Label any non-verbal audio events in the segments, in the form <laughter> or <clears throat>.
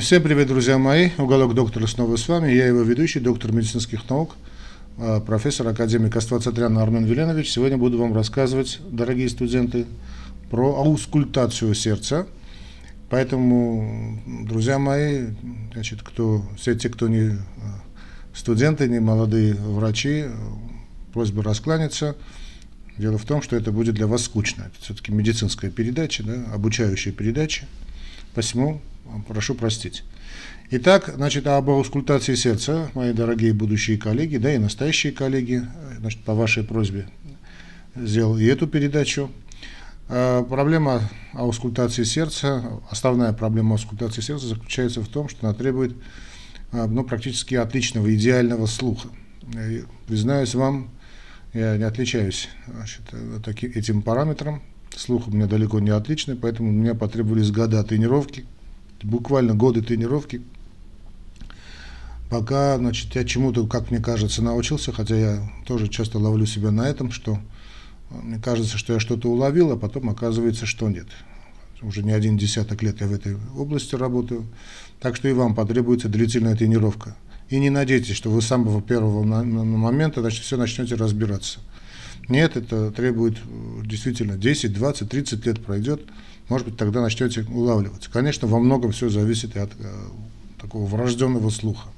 Всем привет, друзья мои. Уголок доктора снова с вами. Я его ведущий, доктор медицинских наук, а, профессор, академик Аствацатрян Армен Веленович. Сегодня буду вам рассказывать, дорогие студенты, про аускультацию сердца. Поэтому, друзья мои, значит, кто, все те, кто не а, студенты, не молодые врачи, просьба раскланяться. Дело в том, что это будет для вас скучно. Это все-таки медицинская передача, да, обучающая передача. Посему прошу простить. Итак, значит, об аускультации сердца, мои дорогие будущие коллеги, да и настоящие коллеги, значит, по вашей просьбе сделал и эту передачу. А, проблема аускультации сердца, основная проблема аускультации сердца заключается в том, что она требует а, ну, практически отличного, идеального слуха. Признаюсь вам, я не отличаюсь значит, таким, этим параметром. Слух у меня далеко не отличный, поэтому у меня потребовались года тренировки – буквально годы тренировки, пока значит, я чему-то, как мне кажется, научился, хотя я тоже часто ловлю себя на этом, что мне кажется, что я что-то уловил, а потом оказывается, что нет. Уже не один десяток лет я в этой области работаю, так что и вам потребуется длительная тренировка. И не надейтесь, что вы с самого первого момента значит, все начнете разбираться. Нет, это требует действительно 10, 20, 30 лет пройдет, может быть, тогда начнете улавливать. Конечно, во многом все зависит и от э, такого врожденного слуха.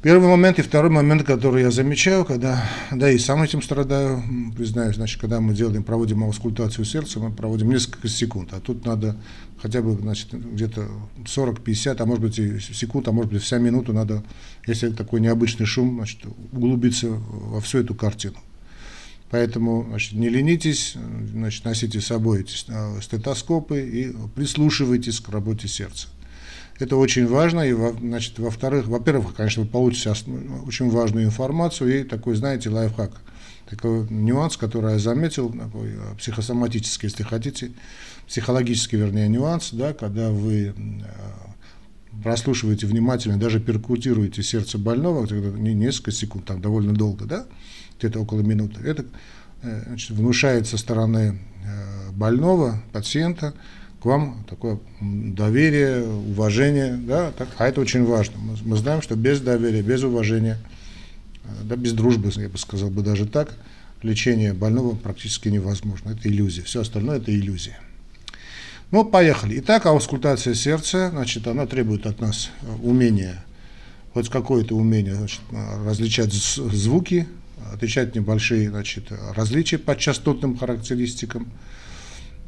Первый момент и второй момент, который я замечаю, когда, да и сам этим страдаю, признаюсь, значит, когда мы делаем, проводим аускультацию сердца, мы проводим несколько секунд, а тут надо хотя бы, значит, где-то 40-50, а может быть и секунд, а может быть вся минута надо, если такой необычный шум, значит, углубиться во всю эту картину. Поэтому значит, не ленитесь, значит, носите с собой эти а, стетоскопы и прислушивайтесь к работе сердца. Это очень важно, и, значит, во-вторых, во-первых, конечно, вы получите очень важную информацию и такой, знаете, лайфхак, такой нюанс, который я заметил, такой а, психосоматический, если хотите, психологический, вернее, нюанс, да, когда вы а, прослушиваете внимательно, даже перкутируете сердце больного, не несколько секунд, там довольно долго, да, где-то около минуты. Это э, значит, внушает со стороны э, больного, пациента, к вам такое доверие, уважение, да, так, а это очень важно. Мы, мы знаем, что без доверия, без уважения, э, да, без дружбы, я бы сказал бы даже так, лечение больного практически невозможно. Это иллюзия. Все остальное это иллюзия. Ну, поехали. Итак, аускультация сердца, значит, она требует от нас умения, хоть какое-то умение значит, различать звуки, отличать небольшие значит, различия по частотным характеристикам,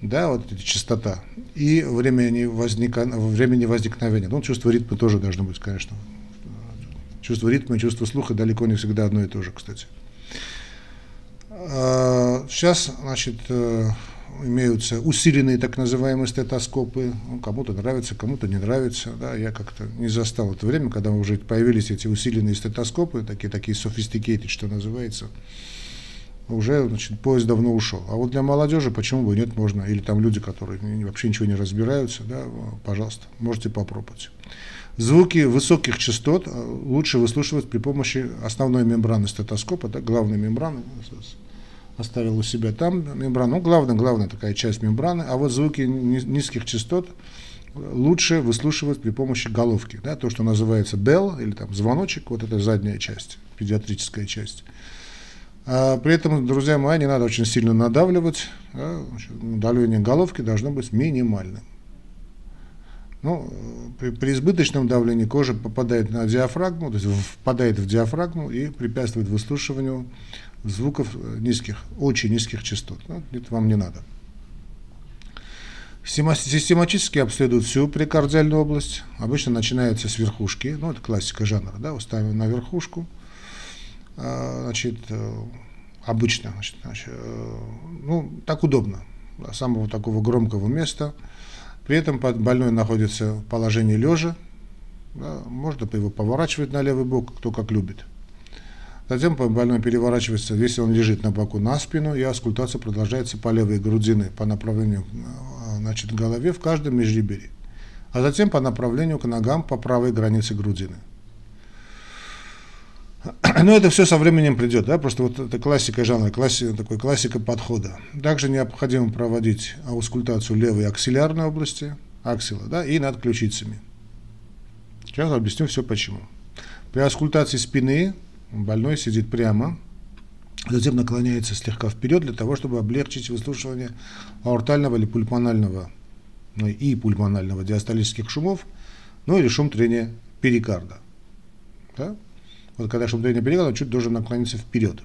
да, вот эта частота, и времени, возника, времени возникновения. Ну, чувство ритма тоже должно быть, конечно. Чувство ритма и чувство слуха далеко не всегда одно и то же, кстати. А, сейчас, значит, э, имеются усиленные так называемые стетоскопы. Ну, кому-то нравится, кому-то не нравится. Да, я как-то не застал это время, когда уже появились эти усиленные стетоскопы, такие, такие sophisticated, что называется. Уже значит, поезд давно ушел. А вот для молодежи почему бы нет, можно. Или там люди, которые вообще ничего не разбираются, да, пожалуйста, можете попробовать. Звуки высоких частот э, лучше выслушивать при помощи основной мембраны стетоскопа, да, главной мембраны, оставил у себя там мембрану. Ну, главная, главная такая часть мембраны. А вот звуки низких частот лучше выслушивать при помощи головки. Да, то, что называется bell или там звоночек, вот это задняя часть, педиатрическая часть. А при этом, друзья мои, не надо очень сильно надавливать. Да, давление головки должно быть минимальным. Ну, при, при избыточном давлении кожа попадает на диафрагму, то есть впадает в диафрагму и препятствует выслушиванию звуков э, низких, очень низких частот. Ну, это вам не надо. Систематически обследуют всю прикардиальную область. Обычно начинается с верхушки. Ну, это классика жанра. Да, ставим на верхушку. А, значит, э, обычно, значит, значит, э, ну, так удобно. Самого такого громкого места. При этом больной находится в положении лежа. Да, можно его поворачивать на левый бок, кто как любит. Затем больной переворачивается, если он лежит на боку, на спину, и аскультация продолжается по левой грудины, по направлению э, значит, голове в каждом межреберье. А затем по направлению к ногам по правой границе грудины. <clears throat> Но это все со временем придет, да, просто вот это классика жанра, классика, такой классика подхода. Также необходимо проводить аускультацию левой аксиллярной области, аксила, да, и над ключицами. Сейчас объясню все почему. При аскультации спины больной сидит прямо, затем наклоняется слегка вперед для того, чтобы облегчить выслушивание аортального или пульмонального ну, и пульмонального диастолических шумов, ну или шум трения перикарда. Да? Вот когда шум трения перикарда, он чуть должен наклониться вперед.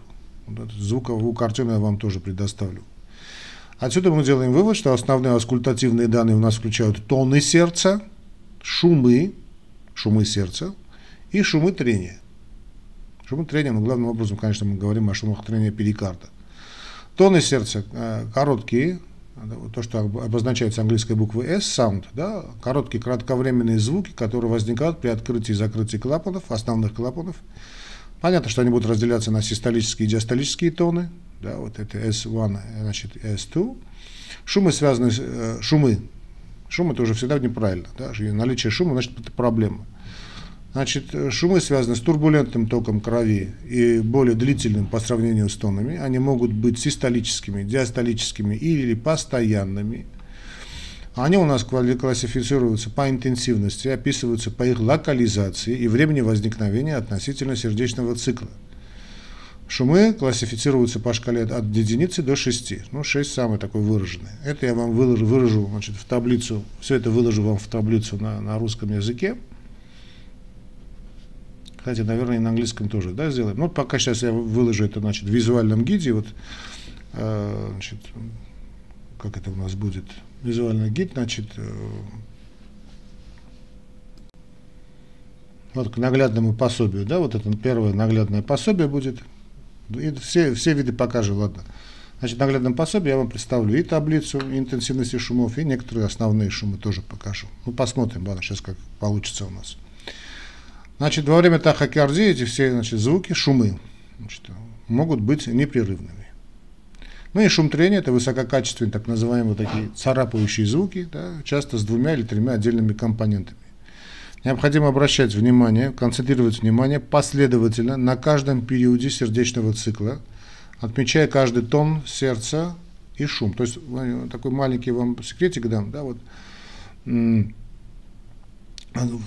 Вот звуковую картину я вам тоже предоставлю. Отсюда мы делаем вывод, что основные аскультативные данные у нас включают тоны сердца, шумы, шумы сердца и шумы трения. Шумы трения, но главным образом, конечно, мы говорим о шумах трения перикарда. Тоны сердца э, короткие, то, что обозначается английской буквой S, sound, да, короткие кратковременные звуки, которые возникают при открытии и закрытии клапанов, основных клапанов. Понятно, что они будут разделяться на систолические и диастолические тоны, да, вот это S1, значит S2. Шумы связаны, э, шумы, шум это уже всегда неправильно, да, наличие шума, значит, это проблема. Значит, шумы связаны с турбулентным током крови и более длительным по сравнению с тонами. Они могут быть систолическими, диастолическими или постоянными. Они у нас классифицируются по интенсивности, описываются по их локализации и времени возникновения относительно сердечного цикла. Шумы классифицируются по шкале от единицы до 6. Ну, 6 самый такой выраженный. Это я вам выложу, выражу значит, в таблицу, все это выложу вам в таблицу на, на русском языке. Кстати, наверное, и на английском тоже, да, сделаем. Ну, пока сейчас я выложу это, значит, в визуальном гиде, вот, э, значит, как это у нас будет, визуальный гид, значит, э, вот к наглядному пособию, да, вот это первое наглядное пособие будет, и все, все виды покажу, ладно. Значит, в наглядном пособии я вам представлю и таблицу интенсивности шумов, и некоторые основные шумы тоже покажу. Ну, посмотрим, ладно, сейчас как получится у нас. Значит, во время тахокардии эти все значит, звуки, шумы значит, могут быть непрерывными. Ну и шум трения – это высококачественные, так называемые такие царапающие звуки, да, часто с двумя или тремя отдельными компонентами. Необходимо обращать внимание, концентрировать внимание последовательно на каждом периоде сердечного цикла, отмечая каждый тон сердца и шум. То есть такой маленький вам секретик дам, да, вот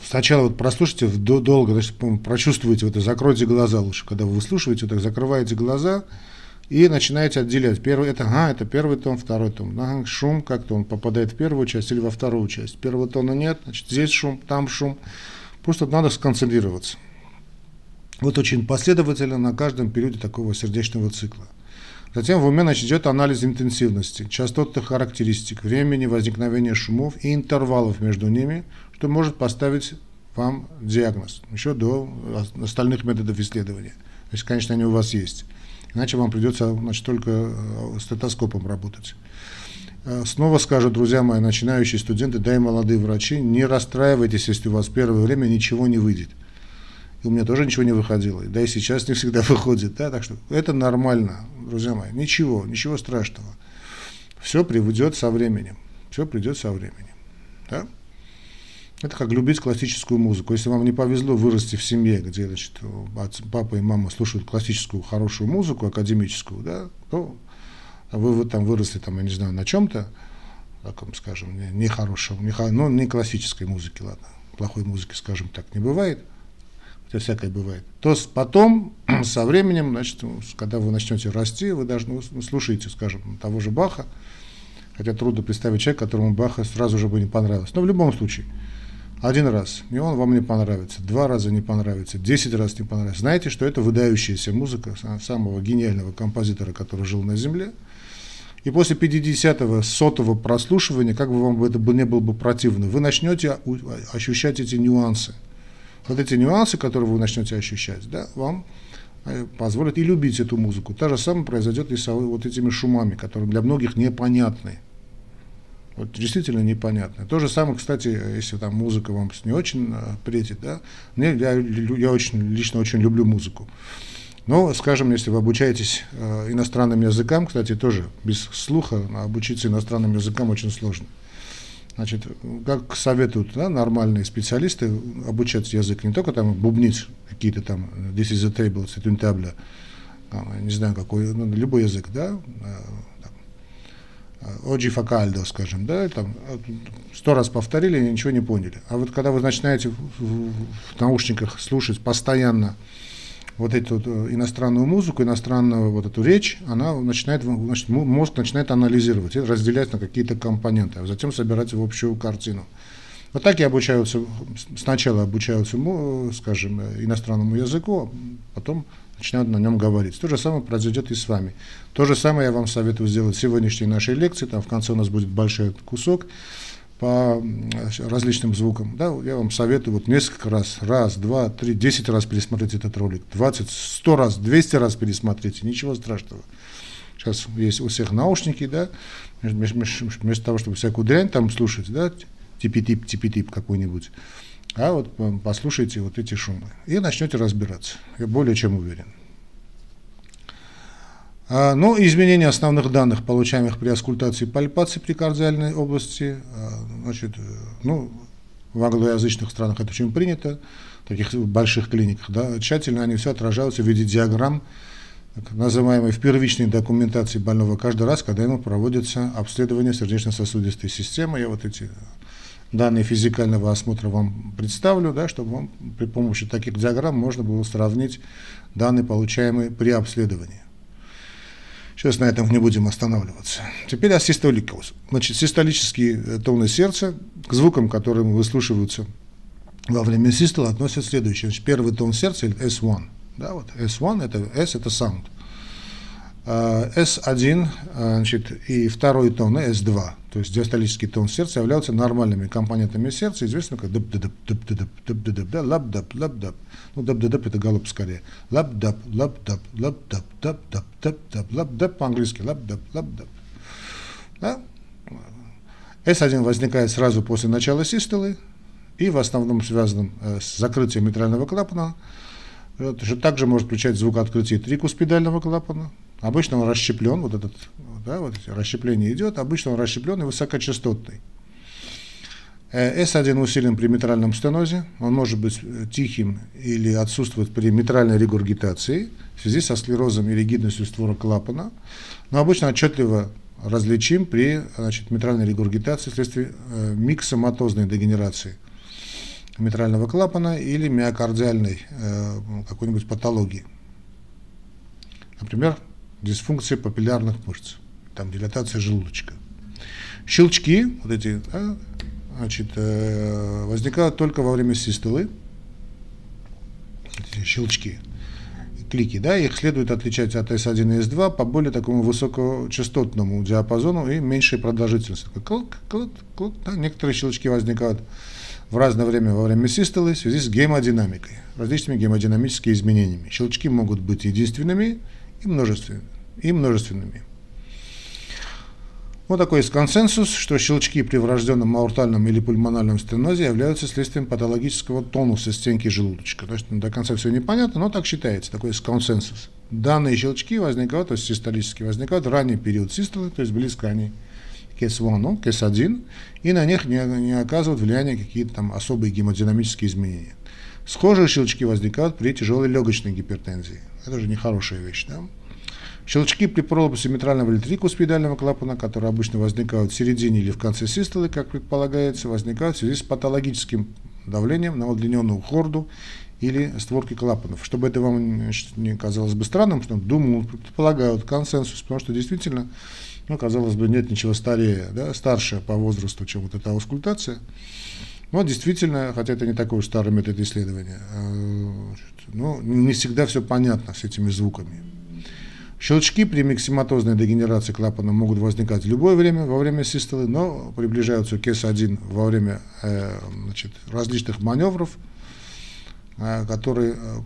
сначала вот прослушайте долго, значит, прочувствуйте вот это, закройте глаза лучше, когда вы выслушиваете, вот так закрываете глаза и начинаете отделять. Первый это, ага, это первый тон, второй тон. Ага, шум, как-то он попадает в первую часть или во вторую часть. Первого тона нет, значит, здесь шум, там шум. Просто надо сконцентрироваться. Вот очень последовательно на каждом периоде такого сердечного цикла. Затем в уме значит, идет анализ интенсивности, частотных характеристик, времени возникновения шумов и интервалов между ними, что может поставить вам диагноз, еще до остальных методов исследования. То есть, конечно, они у вас есть. Иначе вам придется значит, только э, стетоскопом работать. Э, снова скажу, друзья мои, начинающие студенты, да и молодые врачи, не расстраивайтесь, если у вас первое время ничего не выйдет. И у меня тоже ничего не выходило. Да и сейчас не всегда <laughs> выходит. Да? Так что это нормально, друзья мои. Ничего, ничего страшного. Все приведет со временем. Все придет со временем. Да? Это как любить классическую музыку. Если вам не повезло вырасти в семье, где значит, папа и мама слушают классическую хорошую музыку, академическую, да, то вы, вы там выросли, там, я не знаю, на чем-то, таком, скажем, нехорошем, не, не, ну, не классической музыки, ладно, плохой музыки, скажем так, не бывает – хотя всякое бывает, то потом, <clears throat> со временем, значит, когда вы начнете расти, вы должны слушаете, скажем, того же Баха, хотя трудно представить человека, которому Баха сразу же бы не понравилось. Но в любом случае, один раз, и он вам не понравится, два раза не понравится, десять раз не понравится. Знаете, что это выдающаяся музыка самого гениального композитора, который жил на Земле. И после 50-го, сотого прослушивания, как бы вам это не было бы противно, вы начнете ощущать эти нюансы – вот эти нюансы, которые вы начнете ощущать, да, вам э, позволят и любить эту музыку. То же самое произойдет и с вот этими шумами, которые для многих непонятны. Вот действительно непонятно. То же самое, кстати, если там музыка вам не очень э, претит, да, мне, я, я очень, лично очень люблю музыку. Но, скажем, если вы обучаетесь э, иностранным языкам, кстати, тоже без слуха обучиться иностранным языкам очень сложно. Значит, как советуют да, нормальные специалисты обучать язык, не только там бубнить какие-то там this is a table, c'est une table, там, не знаю какой, ну, любой язык, да, Оджи Факальдо, скажем, да, там сто раз повторили, ничего не поняли. А вот когда вы начинаете в, наушниках слушать постоянно вот эту вот э, иностранную музыку, иностранную вот эту речь, она начинает, значит, мозг начинает анализировать разделять на какие-то компоненты, а затем собирать в общую картину. Вот так и обучаются, сначала обучаются, скажем, иностранному языку, а потом начинают на нем говорить. То же самое произойдет и с вами. То же самое я вам советую сделать в сегодняшней нашей лекции. Там в конце у нас будет большой кусок по различным звукам. Да, я вам советую вот несколько раз, раз, два, три, десять раз пересмотреть этот ролик, двадцать, сто раз, двести раз пересмотрите, ничего страшного. Сейчас есть у всех наушники, да, вместо того, чтобы всякую дрянь там слушать, да, типи-тип, типи-тип какой-нибудь, а вот послушайте вот эти шумы и начнете разбираться, я более чем уверен. А, ну, изменение основных данных, получаемых при аскультации и пальпации при кардиальной области, а, значит, э, ну, в англоязычных странах это очень принято, в таких больших клиниках, да, тщательно они все отражаются в виде диаграмм, так называемой в первичной документации больного каждый раз, когда ему проводится обследование сердечно-сосудистой системы. Я вот эти данные физикального осмотра вам представлю, да, чтобы вам при помощи таких диаграмм можно было сравнить данные, получаемые при обследовании. Сейчас на этом не будем останавливаться. Теперь о систоликус. Значит, систолические э, тоны сердца к звукам, которые выслушиваются во время систолы, относят следующие. Значит, первый тон сердца, S1. Да, вот S1, это S это sound. S1 а, значит, и второй тон S2, то есть диастолический тон сердца, являются нормальными компонентами сердца, известно как dub dub dub dub dub dub dub lub dub lub dub ну dub dub это галоп скорее lub dub lub dub lub dub dub dub dub dub lub dub по-английски lub dub lub dub да? S1 возникает сразу после начала систолы и в основном связан с закрытием митрального клапана, также может включать звук открытия трикуспидального клапана, Обычно он расщеплен, вот этот, да, вот расщепление идет, обычно он расщеплен и высокочастотный. S1 усилен при митральном стенозе, он может быть э, тихим или отсутствовать при митральной регургитации в связи со склерозом и ригидностью створок клапана, но обычно отчетливо различим при значит, митральной регургитации вследствие э, миксоматозной дегенерации митрального клапана или миокардиальной э, какой-нибудь патологии. Например, дисфункция папиллярных мышц, там дилатация желудочка. Щелчки, вот эти, да, значит, э, возникают только во время систолы, щелчки, клики, да, их следует отличать от S1 и S2 по более такому высокочастотному диапазону и меньшей продолжительности. Клок, клок, клок, да, некоторые щелчки возникают в разное время во время систолы в связи с гемодинамикой, различными гемодинамическими изменениями. Щелчки могут быть единственными, и множественными. И множественными. Вот такой есть консенсус, что щелчки при врожденном аортальном или пульмональном стенозе являются следствием патологического тонуса стенки желудочка. То есть ну, до конца все непонятно, но так считается, такой есть консенсус. Данные щелчки возникают, то есть систолически возникают в ранний период систолы, то есть близко они к S1, ну, к S1, и на них не, не оказывают влияния какие-то там особые гемодинамические изменения. Схожие щелчки возникают при тяжелой легочной гипертензии. Это же нехорошая вещь. Да? Щелчки при пролапсе митрального или трикуспидального клапана, которые обычно возникают в середине или в конце систолы, как предполагается, возникают в связи с патологическим давлением на удлиненную хорду или створки клапанов. Чтобы это вам не казалось бы странным, что думаю, предполагают консенсус, потому что действительно, ну, казалось бы, нет ничего старее, да, старше по возрасту, чем вот эта аускультация. Но действительно, хотя это не такой уж старый метод исследования, а, но не всегда все понятно с этими звуками. Щелчки при миксиматозной дегенерации клапана могут возникать в любое время во время систолы, но приближаются к S1 во время э, значит, различных маневров, э, которые э,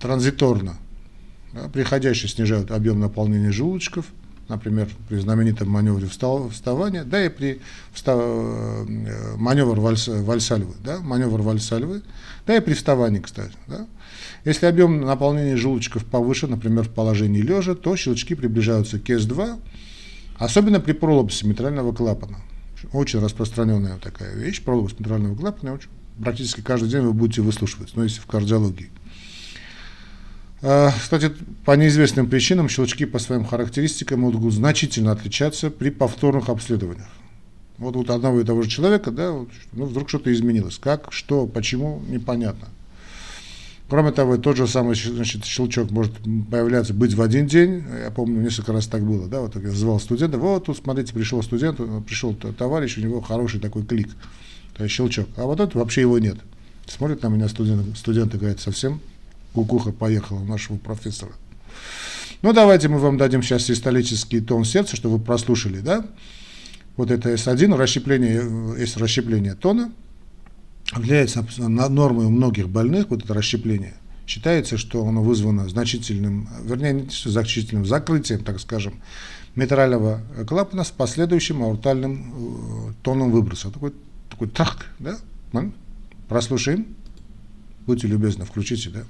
транзиторно, приходящие снижают объем наполнения желудочков – например, при знаменитом маневре вставания, да и при встав... Э, маневр вальс... вальсальвы, да, маневр вальсальвы, да и при вставании, кстати. Да. Если объем наполнения желудочков повышен, например, в положении лежа, то щелчки приближаются к S2, особенно при пролапсе митрального клапана. Очень распространенная такая вещь, пролапс митрального клапана, очень, практически каждый день вы будете выслушивать, но если в кардиологии. А, кстати, по неизвестным причинам щелчки по своим характеристикам могут значительно отличаться при повторных обследованиях. Вот у одного и того же человека, да, вот, ну, вдруг что-то изменилось. Как, что, почему, непонятно. Кроме того, тот же самый значит, щелчок может появляться, быть в один день. Я помню, несколько раз так было. Да, вот я звал студента. Вот тут, смотрите, пришел студент, пришел товарищ, у него хороший такой клик. То есть щелчок. А вот это вообще его нет. Смотрит на меня студент, студент и говорит, совсем кукуха поехала у нашего профессора. Ну, давайте мы вам дадим сейчас систолический тон сердца, что вы прослушали, да? Вот это S1, расщепление, есть расщепление тона, является нормой у многих больных, вот это расщепление, считается, что оно вызвано значительным, вернее, не значительным закрытием, так скажем, метрального клапана с последующим аортальным э, тоном выброса. Такой, такой трах, да? Прослушаем. Будьте любезны, включите, да?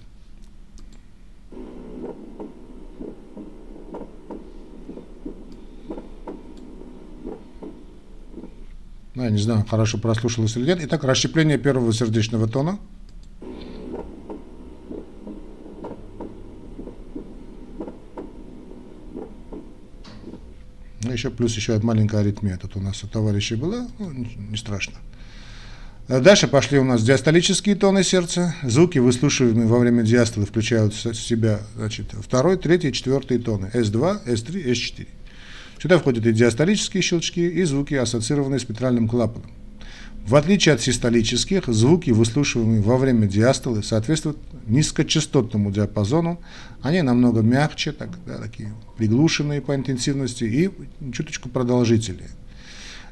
Ну, я не знаю, хорошо прослушалось или нет. Итак, расщепление первого сердечного тона. Ну, еще плюс еще маленькая аритмия тут у нас у товарища была, ну, не страшно. Дальше пошли у нас диастолические тоны сердца. Звуки, выслушиваемые во время диастолы, включают в себя значит, второй, третий, четвертый тоны. S2, S3, S4. Сюда входят и диастолические щелчки, и звуки, ассоциированные с петральным клапаном. В отличие от систолических, звуки, выслушиваемые во время диастолы, соответствуют низкочастотному диапазону. Они намного мягче, так, да, такие приглушенные по интенсивности и чуточку продолжительнее.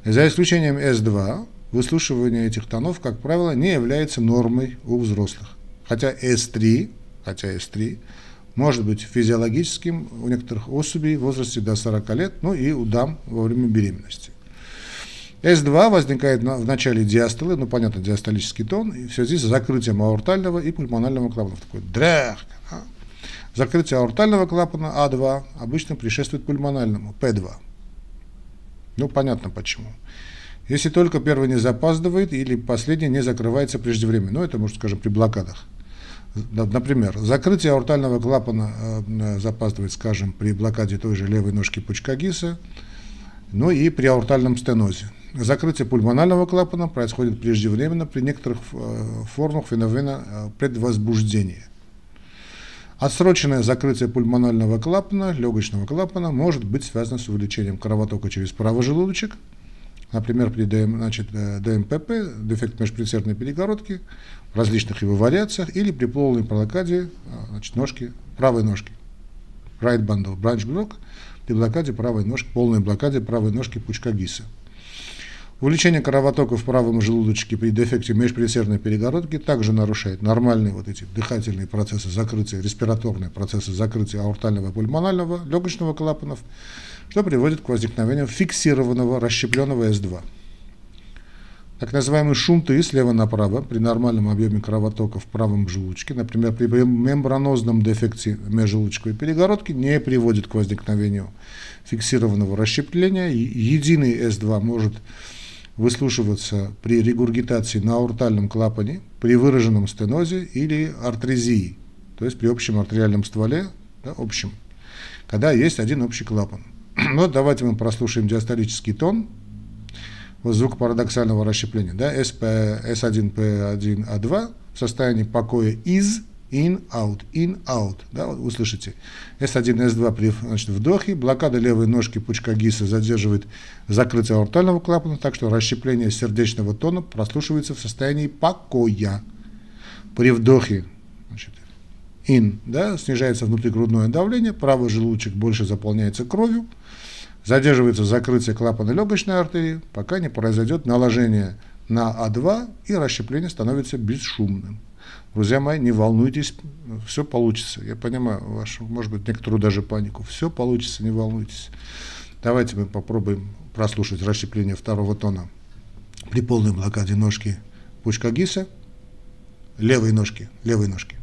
За исключением S2, выслушивание этих тонов, как правило, не является нормой у взрослых. Хотя S3, хотя S3 может быть физиологическим у некоторых особей в возрасте до 40 лет, ну и у дам во время беременности. С2 возникает в начале диастолы, ну понятно, диастолический тон, и в связи с закрытием аортального и пульмонального клапанов. Такой дрях. Да? Закрытие аортального клапана А2 обычно предшествует пульмональному П2. Ну понятно почему. Если только первый не запаздывает или последний не закрывается преждевременно. Ну это, может, скажем, при блокадах. Например, закрытие аортального клапана э, запаздывает, скажем, при блокаде той же левой ножки пучка ГИСа, ну и при аортальном стенозе. Закрытие пульмонального клапана происходит преждевременно при некоторых э, формах феномена э, предвозбуждения. Отсроченное закрытие пульмонального клапана, легочного клапана, может быть связано с увеличением кровотока через правый желудочек, например, при ДМ, значит, ДМПП, дефект межпредсердной перегородки, различных его вариациях, или при полной блокаде значит, ножки, правой ножки. Right bundle branch block при блокаде правой ножки, полной блокаде правой ножки пучка ГИСа. Увеличение кровотока в правом желудочке при дефекте межпредсердной перегородки также нарушает нормальные вот эти дыхательные процессы закрытия, респираторные процессы закрытия аортального и пульмонального, легочного клапанов, что приводит к возникновению фиксированного расщепленного С2. Так называемый шум Т слева направо при нормальном объеме кровотока в правом желудочке, например, при мембранозном дефекте межжелудочковой перегородки, не приводит к возникновению фиксированного расщепления. Единый С2 может выслушиваться при регургитации на аортальном клапане, при выраженном стенозе или артрезии, то есть при общем артериальном стволе, да, общем, когда есть один общий клапан. <clears throat> Вот давайте мы прослушаем диастолический тон, вот звук парадоксального расщепления, да, SP, S1P1A2 в состоянии покоя из, in, out, in, out, да, вот услышите. S1, S2 при значит, вдохе, блокада левой ножки пучка ГИСа задерживает закрытие аортального клапана, так что расщепление сердечного тона прослушивается в состоянии покоя. При вдохе, значит, in, да, снижается внутригрудное давление, правый желудочек больше заполняется кровью, Задерживается закрытие клапана легочной артерии, пока не произойдет наложение на А2 и расщепление становится бесшумным. Друзья мои, не волнуйтесь, все получится. Я понимаю вашу, может быть, некоторую даже панику. Все получится, не волнуйтесь. Давайте мы попробуем прослушать расщепление второго тона при полной блокаде ножки пучка ГИСа, левой ножки, левой ножки.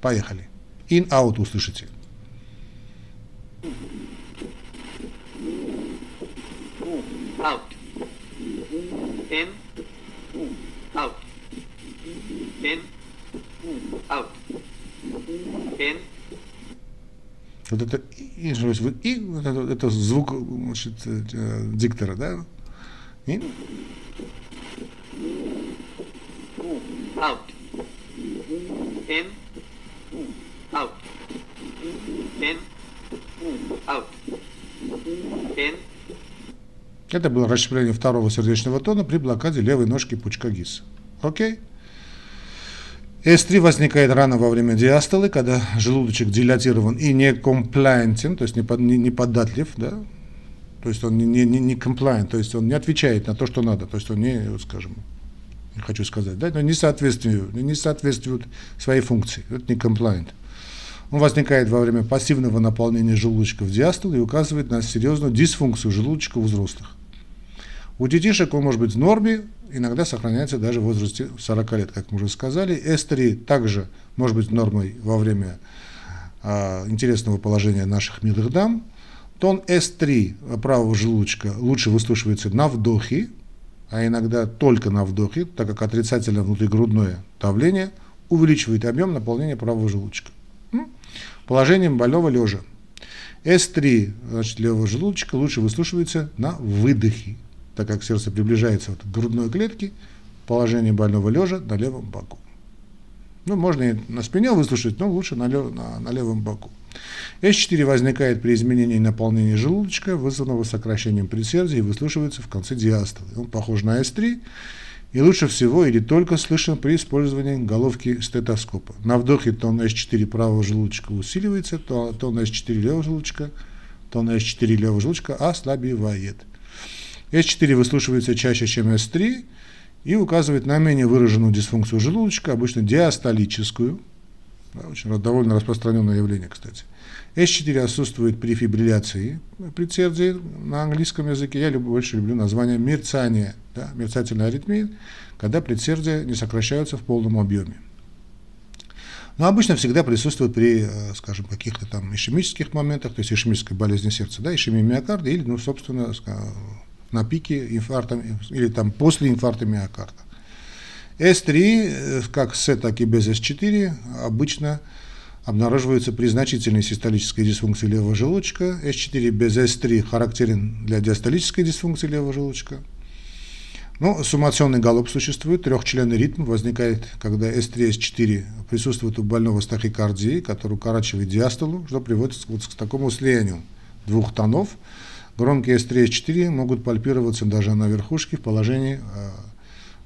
Поехали. In-out услышите. Out, in, out, in, out, in, Вот это и, и вот это, это звук значит, э, диктора, да? И? Out. In. Out. In. Out. In. Это было расщепление второго сердечного тона при блокаде левой ножки пучка ГИС. Окей? S3 возникает рано во время диастолы, когда желудочек дилатирован и не комплайентен, то есть не, под, не, не податлив, да? то есть он не, не, не compliant, то есть он не отвечает на то, что надо, то есть он не, скажем, не хочу сказать, да, но не соответствует, не соответствует своей функции, это не compliant. Он возникает во время пассивного наполнения желудочка в диастоле и указывает на серьезную дисфункцию желудочка у взрослых. У детишек он может быть в норме, иногда сохраняется даже в возрасте 40 лет, как мы уже сказали. S3 также может быть нормой во время а, интересного положения наших милых дам. Тон S3 правого желудочка лучше выслушивается на вдохе, а иногда только на вдохе, так как отрицательное внутригрудное давление увеличивает объем наполнения правого желудочка. Положением больного лежа. S3 значит, левого желудочка лучше выслушивается на выдохе так как сердце приближается к грудной клетке, положение больного лежа на левом боку. Ну, можно и на спине выслушать, но лучше на, лев, на, на левом боку. С4 возникает при изменении наполнения желудочка, вызванного сокращением предсердия и выслушивается в конце диастолы. Он похож на С3 и лучше всего или только слышен при использовании головки стетоскопа. На вдохе тон С4 правого желудочка усиливается, тон С4 левого желудочка, тон С4 левого желудочка ослабевает. S4 выслушивается чаще, чем S3 и указывает на менее выраженную дисфункцию желудочка, обычно диастолическую, да, очень довольно распространенное явление, кстати. S4 отсутствует при фибрилляции предсердия на английском языке. Я люблю, больше люблю название мерцания, да, мерцательная аритмия, когда предсердия не сокращаются в полном объеме. Но обычно всегда присутствует при, э, скажем, каких-то там ишемических моментах, то есть ишемической болезни сердца, да, ишемия миокарда или, ну, собственно, на пике инфаркта или там после инфаркта миокарда. S3, э, как с, так и без S4, обычно обнаруживаются при значительной систолической дисфункции левого желудочка. S4 без S3 характерен для диастолической дисфункции левого желудочка. Но суммационный галоп существует, трехчленный ритм возникает, когда S3 S4 присутствует у больного с тахикардией, который укорачивает диастолу, что приводит вот к такому слиянию двух тонов – Громкие S3 S4 могут пальпироваться даже на верхушке в положении, а,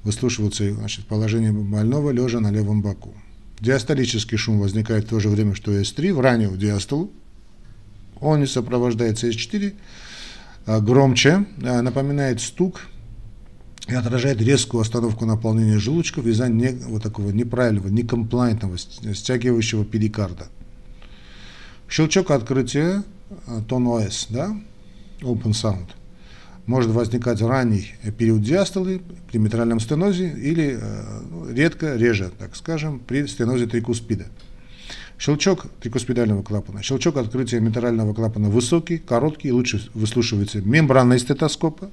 выслушиваться значит, в положении больного лежа на левом боку. Диастолический шум возникает в то же время, что S3 в раннюю диастолу. Он не сопровождается S4, а, громче, а, напоминает стук и отражает резкую остановку наполнения желудочков из-за не, вот такого неправильного, некомплайентного, стягивающего перикарда. Щелчок открытия, тон ОС, да, open sound, может возникать ранний период диастолы при митральном стенозе или э, редко, реже, так скажем, при стенозе трикуспида. Щелчок трикуспидального клапана. Щелчок открытия митрального клапана высокий, короткий, лучше выслушивается мембранной стетоскопа.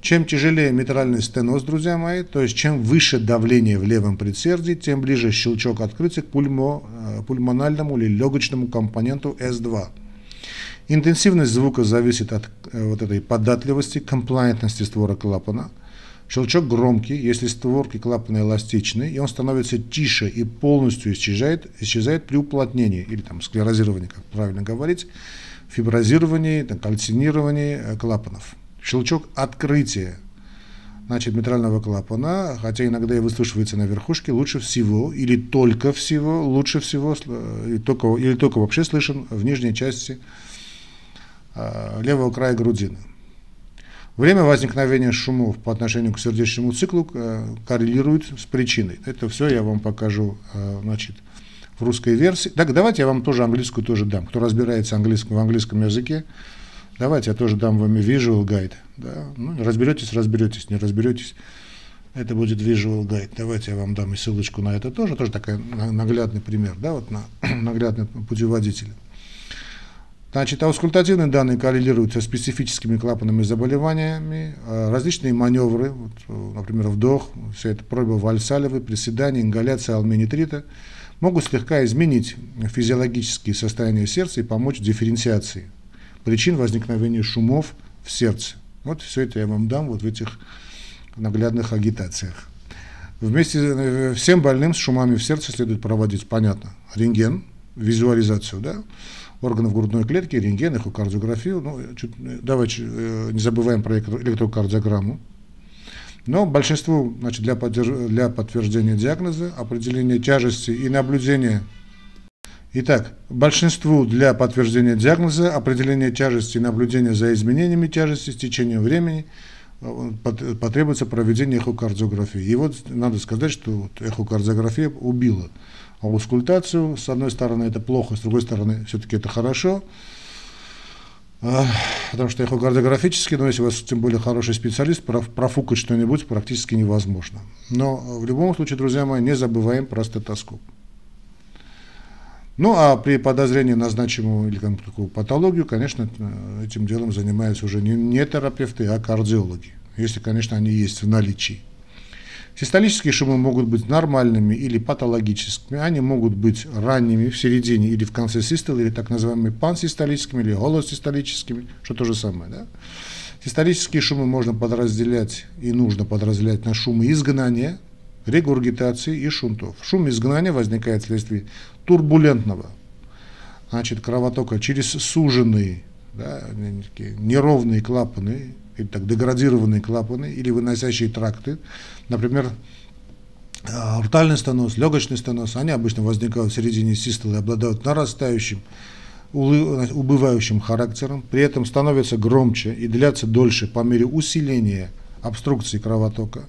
Чем тяжелее митральный стеноз, друзья мои, то есть чем выше давление в левом предсердии, тем ближе щелчок открытия к пульмо, э, пульмональному или легочному компоненту S2. Интенсивность звука зависит от э, вот этой податливости, комплайентности створок клапана. Щелчок громкий, если створки клапана эластичны, и он становится тише и полностью исчезает, исчезает при уплотнении, или там склерозировании, как правильно говорить, фиброзировании, там, кальцинировании э, клапанов. Щелчок открытия значит, митрального клапана, хотя иногда и выслушивается на верхушке, лучше всего или только всего, лучше всего, э, или только, или только вообще слышен в нижней части левого края грудины. Время возникновения шумов по отношению к сердечному циклу э, коррелирует с причиной. Это все я вам покажу э, значит, в русской версии. Так, давайте я вам тоже английскую тоже дам. Кто разбирается английском, в английском языке, давайте я тоже дам вам visual guide. Да? Ну, разберетесь, разберетесь, не разберетесь. Это будет visual guide. Давайте я вам дам и ссылочку на это тоже. Тоже такой наглядный пример, да, вот на <clears throat> наглядный путеводитель. Значит, аускультативные данные коррелируются с специфическими клапанными заболеваниями, а различные маневры, вот, например, вдох, все это проба вальсалевой, приседания, ингаляция алминитрита, могут слегка изменить физиологические состояния сердца и помочь в дифференциации причин возникновения шумов в сердце. Вот все это я вам дам вот в этих наглядных агитациях. Вместе э, всем больным с шумами в сердце следует проводить, понятно, рентген, визуализацию, да, органов грудной клетки, рентген, эхокардиографию. Ну, чуть, давайте э, не забываем про электрокардиограмму. Но большинству, значит, для, подтвержд... для подтверждения диагноза, определения тяжести и наблюдения Итак, большинству для подтверждения диагноза, определения тяжести и наблюдения за изменениями тяжести с течением времени э, потребуется проведение эхокардиографии. И вот надо сказать, что эхокардиография убила аускультацию. С одной стороны это плохо, с другой стороны все-таки это хорошо. Потому что эхокардиографически, но если у вас тем более хороший специалист, профукать что-нибудь практически невозможно. Но в любом случае, друзья мои, не забываем про стетоскоп. Ну, а при подозрении на значимую или какую патологию, конечно, этим делом занимаются уже не, не терапевты, а кардиологи, если, конечно, они есть в наличии. Систолические шумы могут быть нормальными или патологическими, они могут быть ранними, в середине или в конце систолы, или так называемыми пансистолическими, или голосистолическими, что то же самое. Да? Систолические шумы можно подразделять и нужно подразделять на шумы изгнания, регургитации и шунтов. Шум изгнания возникает вследствие турбулентного значит, кровотока через суженные, да, неровные клапаны, или так деградированные клапаны, или выносящие тракты, например, а, ртальный стеноз, легочный стеноз, они обычно возникают в середине систолы и обладают нарастающим, убывающим характером, при этом становятся громче и длятся дольше по мере усиления обструкции кровотока.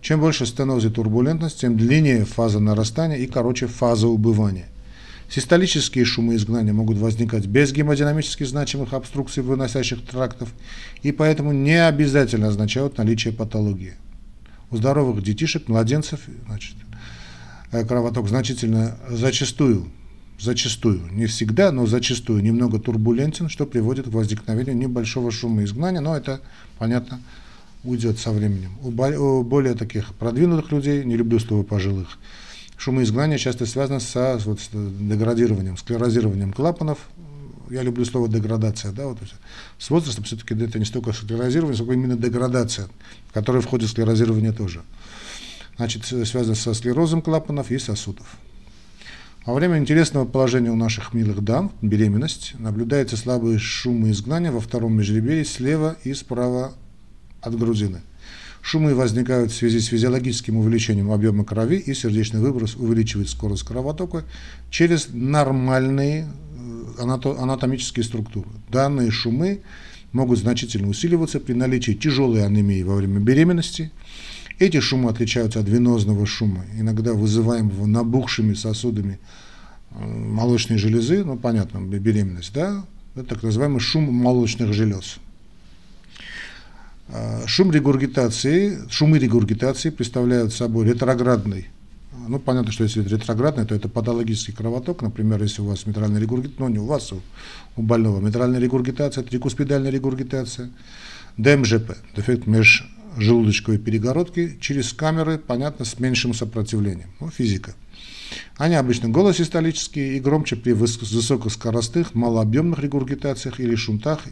Чем больше стенозы турбулентность, тем длиннее фаза нарастания и короче фаза убывания. Систолические шумы изгнания могут возникать без гемодинамически значимых обструкций выносящих трактов и поэтому не обязательно означают наличие патологии. У здоровых детишек, младенцев, значит, э, кровоток значительно зачастую, зачастую, не всегда, но зачастую немного турбулентен, что приводит к возникновению небольшого шума изгнания, но это, понятно, уйдет со временем. У более таких продвинутых людей, не люблю слово пожилых, шумоизгнание часто связано со, вот, с деградированием, склерозированием клапанов. Я люблю слово деградация. Да, вот, с возрастом все-таки это не столько склерозирование, сколько именно деградация, в которой входит склерозирование тоже. Значит, связано со склерозом клапанов и сосудов. Во время интересного положения у наших милых дам, беременность, наблюдается слабые шумы изгнания во втором межреберье слева и справа от грудины. Шумы возникают в связи с физиологическим увеличением объема крови, и сердечный выброс увеличивает скорость кровотока через нормальные э, анатомические структуры. Данные шумы могут значительно усиливаться при наличии тяжелой анемии во время беременности. Эти шумы отличаются от венозного шума, иногда вызываемого набухшими сосудами э, молочной железы, ну понятно, беременность, да, это так называемый шум молочных желез. А, шум регургитации, шумы регургитации представляют собой ретроградный, ну понятно, что если это ретроградный, то это патологический кровоток, например, если у вас митральная регургитация, ну не у вас, у, у больного, митральная регургитация, трикуспидальная регургитация, ДМЖП, дефект межжелудочковой перегородки, через камеры, понятно, с меньшим сопротивлением, ну физика. Они обычно голосистолические и громче при высокоскоростных, малообъемных регургитациях или шунтах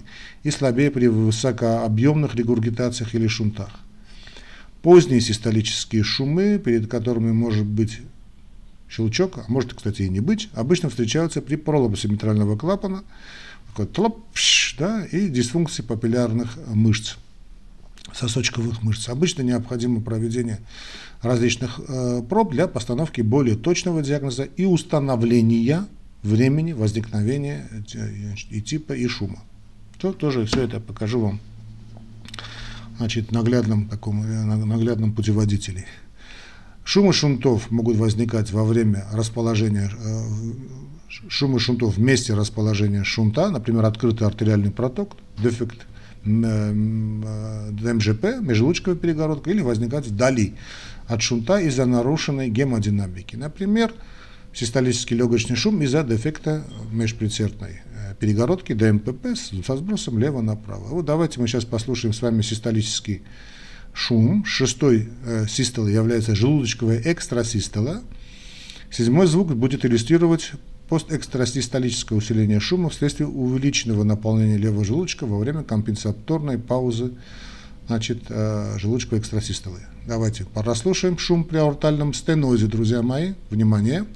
и слабее при высокообъемных регургитациях или шунтах. Поздние систолические шумы, перед которыми может быть щелчок, а может, кстати, и не быть, обычно встречаются при пролапсе митрального клапана, такой тлоп, да, и дисфункции папиллярных мышц сосочковых мышц. Обычно необходимо проведение различных э, проб для постановки более точного диагноза и установления времени возникновения э, и типа и шума. То тоже все это покажу вам значит, наглядном таком э, наглядном путеводителе. Шумы шунтов могут возникать во время расположения шумы шунтов в месте расположения шунта, например, открытый артериальный проток, дефект МЖП, межлучковая перегородка, или возникать вдали от шунта из-за нарушенной гемодинамики. Например, систолический легочный шум из-за дефекта межпредсердной э, перегородки ДМПП со сбросом лево направо. Вот давайте мы сейчас послушаем с вами систолический шум. Шестой э, систолой является желудочковая экстрасистола. Седьмой звук будет иллюстрировать постэкстрасистолическое усиление шума вследствие увеличенного наполнения левого желудочка во время компенсаторной паузы значит, э, желудочковой экстрасистолы. Давайте прослушаем шум при аортальном стенозе, друзья мои. Внимание!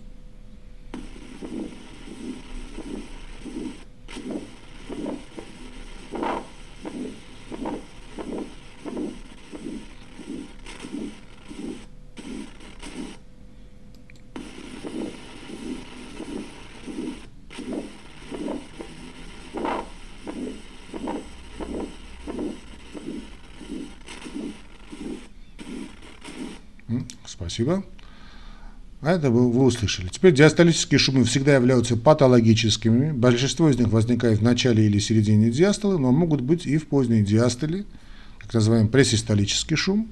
Спасибо. А это вы, вы услышали. Теперь диастолические шумы всегда являются патологическими. Большинство из них возникает в начале или середине диастолы, но могут быть и в поздней диастоле, так называемый пресистолический шум.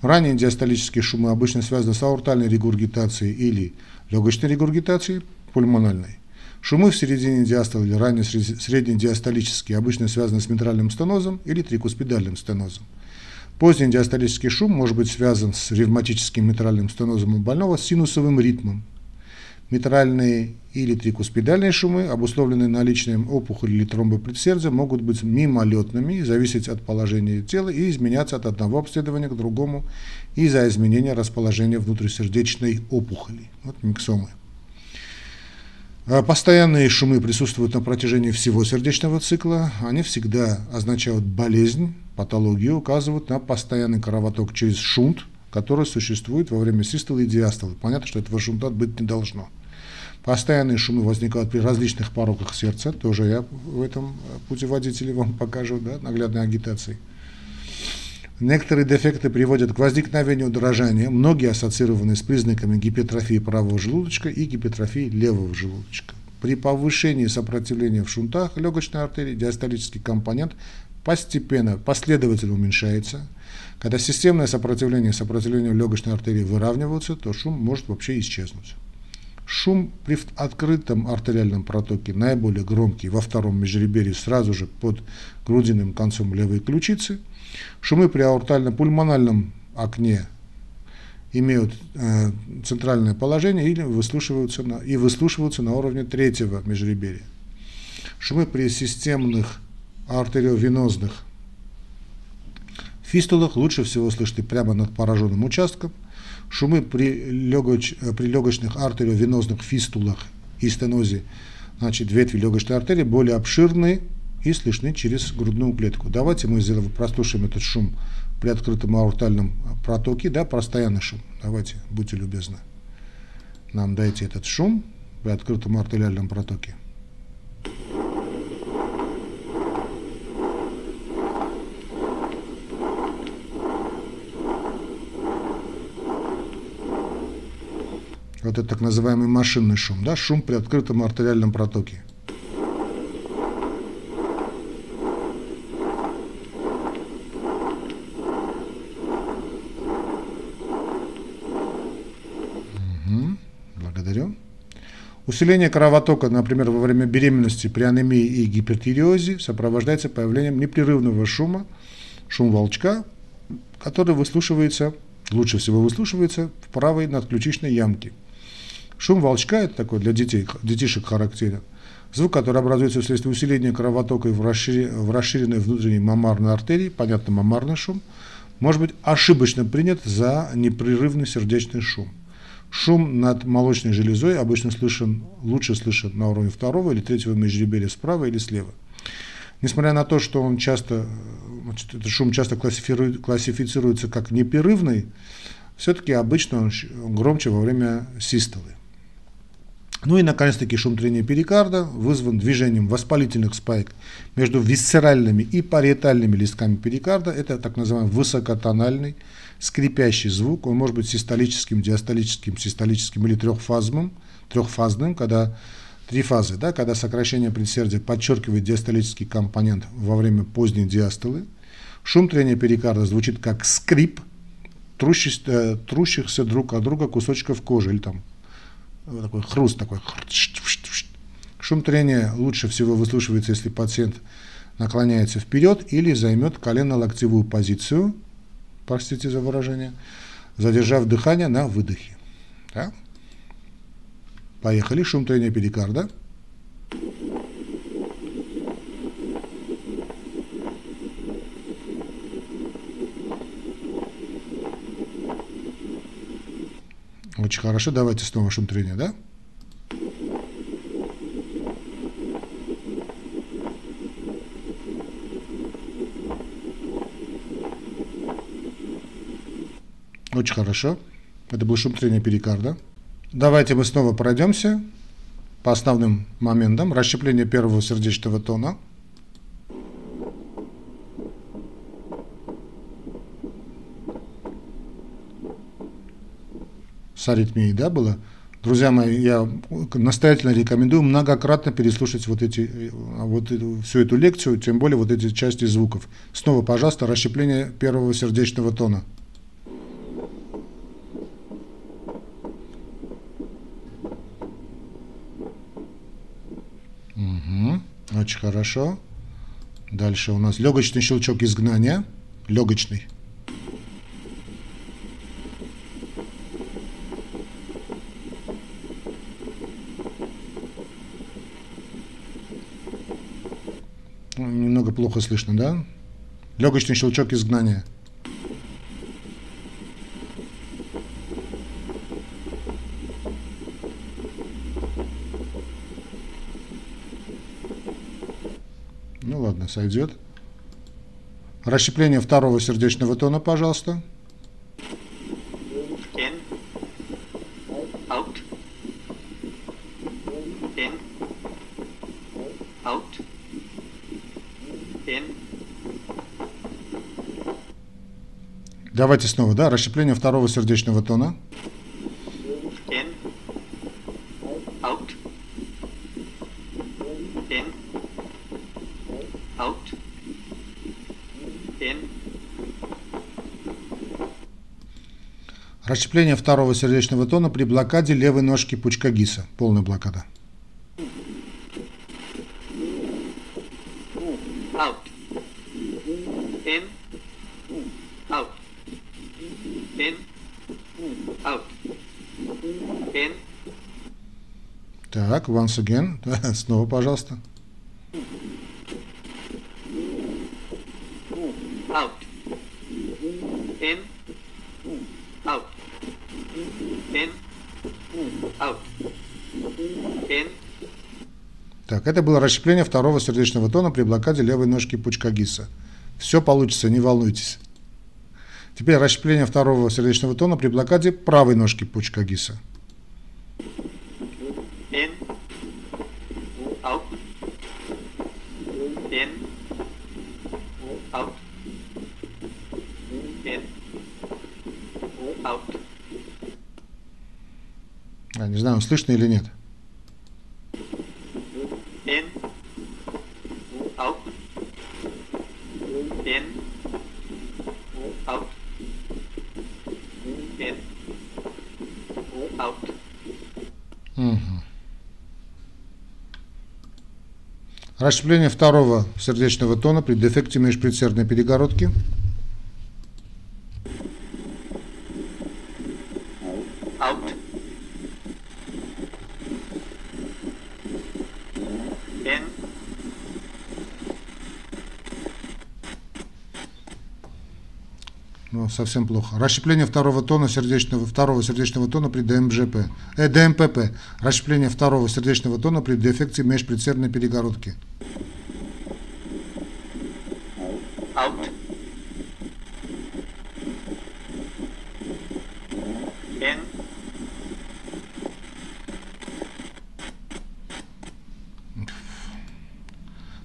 Ранние диастолические шумы обычно связаны с аортальной регургитацией или легочной регургитацией, пульмональной. Шумы в середине диастолы или ранее среднедиастолические обычно связаны с митральным стенозом или трикуспидальным стенозом. Поздний диастолический шум может быть связан с ревматическим митральным стенозом у больного с синусовым ритмом. Митральные или трикуспидальные шумы, обусловленные наличием опухоли или тромба предсердия, могут быть мимолетными, зависеть от положения тела и изменяться от одного обследования к другому из-за изменения расположения внутрисердечной опухоли. Вот миксомы. А постоянные шумы присутствуют на протяжении всего сердечного цикла. Они всегда означают болезнь, патологию, указывают на постоянный кровоток через шунт, который существует во время систолы и диастолы. Понятно, что этого шунта быть не должно. Постоянные шумы возникают при различных пороках сердца. Тоже я в этом путеводителе вам покажу, да, наглядной агитации. Некоторые дефекты приводят к возникновению дрожания, многие ассоциированы с признаками гипертрофии правого желудочка и гипертрофии левого желудочка. При повышении сопротивления в шунтах легочной артерии диастолический компонент постепенно, последовательно уменьшается. Когда системное сопротивление и сопротивление легочной артерии выравниваются, то шум может вообще исчезнуть. Шум при открытом артериальном протоке наиболее громкий во втором межреберье сразу же под грудиным концом левой ключицы – Шумы при аортально-пульмональном окне имеют э, центральное положение или выслушиваются на, и выслушиваются на уровне третьего межреберья. Шумы при системных артериовенозных фистулах лучше всего слышны прямо над пораженным участком. Шумы при, легоч, э, при легочных артериовенозных фистулах и стенозе, значит, ветви легочной артерии более обширные и слышны через грудную клетку. Давайте мы сделаем, прослушаем этот шум при открытом аортальном протоке, да, постоянный шум. Давайте, будьте любезны. Нам дайте этот шум при открытом артериальном протоке. Вот это так называемый машинный шум, да, шум при открытом артериальном протоке. Усиление кровотока, например, во время беременности при анемии и гипертиреозе сопровождается появлением непрерывного шума, шум волчка, который выслушивается, лучше всего выслушивается в правой надключичной ямке. Шум волчка – это такой для детей, детишек характерен. Звук, который образуется вследствие усиления кровотока в, расшир... в расширенной внутренней мамарной артерии, понятно, мамарный шум, может быть ошибочно принят за непрерывный сердечный шум. Шум над молочной железой обычно слышен, лучше слышен на уровне второго или третьего межреберья справа или слева. Несмотря на то, что он часто, значит, этот шум часто классифицируется как непрерывный, все-таки обычно он громче во время систолы. Ну и, наконец-таки, шум трения перикарда вызван движением воспалительных спайк между висцеральными и париетальными листками перикарда. Это так называемый высокотональный скрипящий звук, он может быть систолическим, диастолическим, систолическим или трехфазным, трехфазным, когда три фазы, да, когда сокращение предсердия подчеркивает диастолический компонент во время поздней диастолы. Шум трения перикарда звучит как скрип трущихся, э, трущихся друг от друга кусочков кожи или там такой хруст такой. Шум трения лучше всего выслушивается, если пациент наклоняется вперед или займет колено-локтевую позицию – простите за выражение, задержав дыхание на выдохе. Да? Поехали. Шум трения перикарда. Очень хорошо. Давайте снова шум трения, да? Очень хорошо. Это был шум трения перикарда. Давайте мы снова пройдемся по основным моментам. Расщепление первого сердечного тона. С аритмией, да, было? Друзья мои, я настоятельно рекомендую многократно переслушать вот эти, вот всю эту лекцию, тем более вот эти части звуков. Снова, пожалуйста, расщепление первого сердечного тона. Очень хорошо. Дальше у нас легочный щелчок изгнания. Легочный. Немного плохо слышно, да? Легочный щелчок изгнания. Сойдет. Расщепление второго сердечного тона, пожалуйста. In, out, in, out, in. Давайте снова, да, расщепление второго сердечного тона. Расщепление второго сердечного тона при блокаде левой ножки пучка ГИСа. Полная блокада. Out. In. Out. In. Out. In. Так, once again. <laughs> Снова, пожалуйста. Это было расщепление второго сердечного тона при блокаде левой ножки пучка ГИСа. Все получится, не волнуйтесь. Теперь расщепление второго сердечного тона при блокаде правой ножки пучка ГИСа. In, out, in, out, in, out. Я не знаю, слышно или нет. Расщепление второго сердечного тона при дефекте межпредсердной перегородки. Out. In. Ну, совсем плохо. Расщепление второго тона сердечного, второго сердечного тона при ДМЖП, э, ДМПП. Расщепление второго сердечного тона при дефекте межпредсердной перегородки.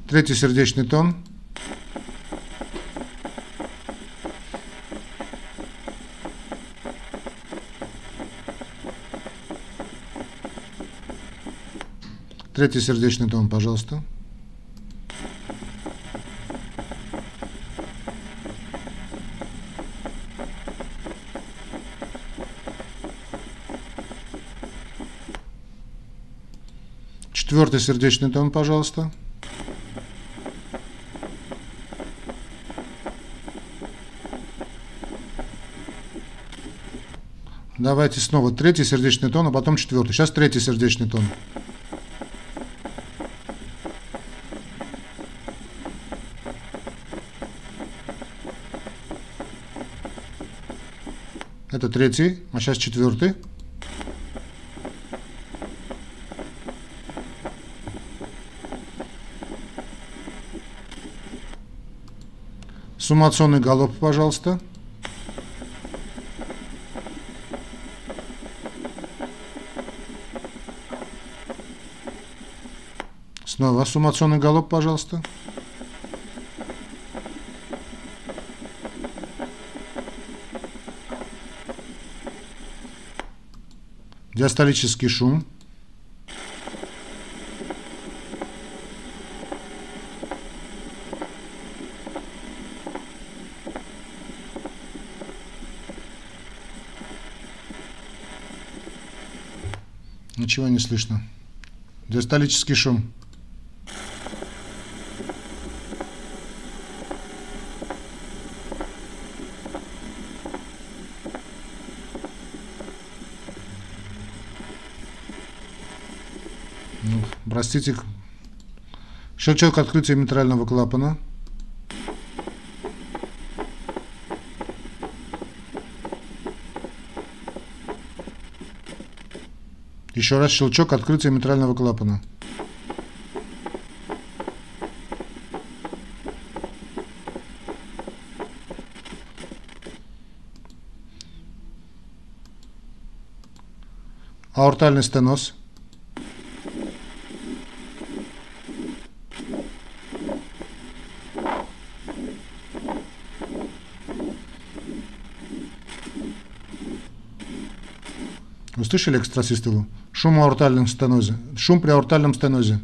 Третий сердечный тон. Третий сердечный тон, пожалуйста. Четвертый сердечный тон, пожалуйста. Давайте снова третий сердечный тон, а потом четвертый. Сейчас третий сердечный тон. Это третий, а сейчас четвертый. Суммационный галоп, пожалуйста. Снова суммационный галоп, пожалуйста. Диастолический шум. Ничего не слышно. Диастолический шум. Ну, простите. Щелчок открытия митрального клапана. Еще раз щелчок открытия митрального клапана. Аортальный стеноз. Слышали экстрасистолу? Шум в аортальном стенозе. Шум при аортальном стенозе.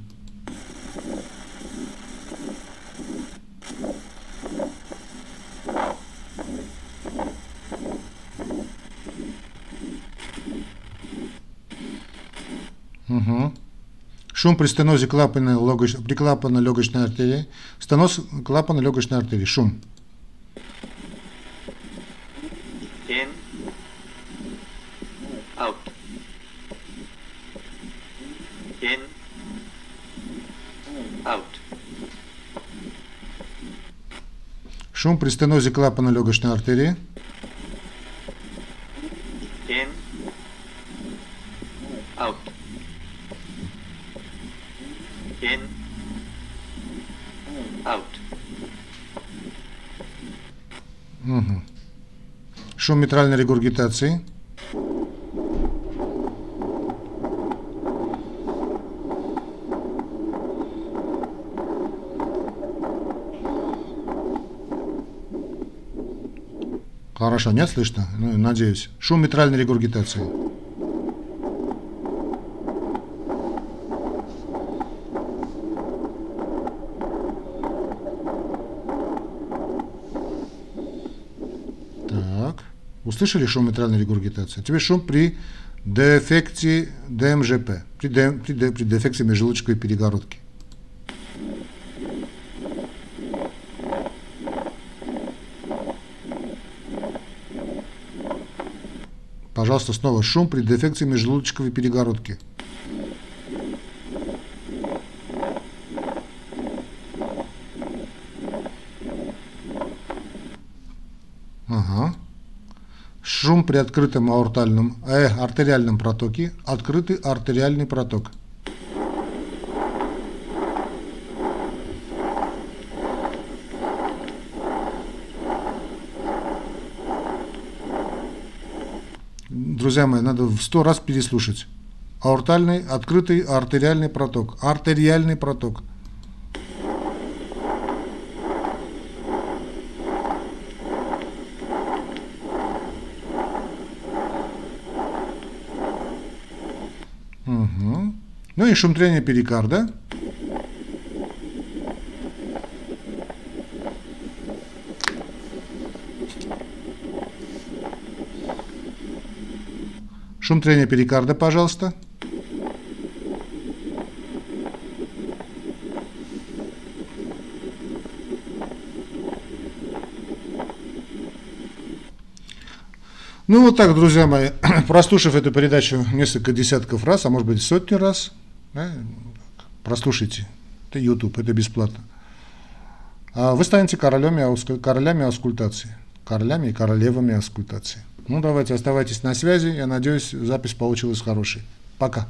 Угу. Шум при стенозе клапана, легоч... при клапана легочной артерии. Стеноз клапана легочной артерии. Шум. in, out, in, out, Шум при стенозе клапана легочной артерии. in, out, in, out, Угу. Шум митральной регургитации. Хорошо, нет слышно? Ну, надеюсь. Шум митральной регургитации. Так. Услышали шум митральной регургитации? Теперь шум при дефекте ДМЖП, при, де- при, де- при дефекте межжелудочковой перегородки. Пожалуйста, снова шум при дефекте межжелудочковой перегородки. Ага. Шум при открытом аортальном, э, артериальном протоке. Открытый артериальный проток. Друзья мои, надо в сто раз переслушать. Аортальный, открытый артериальный проток. Артериальный проток. Мгм. Ну и шум трения перикарда. Шум трения перикарда, пожалуйста. Ну вот так, друзья мои, <clears throat> прослушав эту передачу несколько десятков раз, а может быть сотни раз, да, прослушайте. Это YouTube, это бесплатно. А вы станете королями, королями аускультации. Королями и королевами аускультации. Ну давайте, оставайтесь на связи. Я надеюсь, запись получилась хорошей. Пока.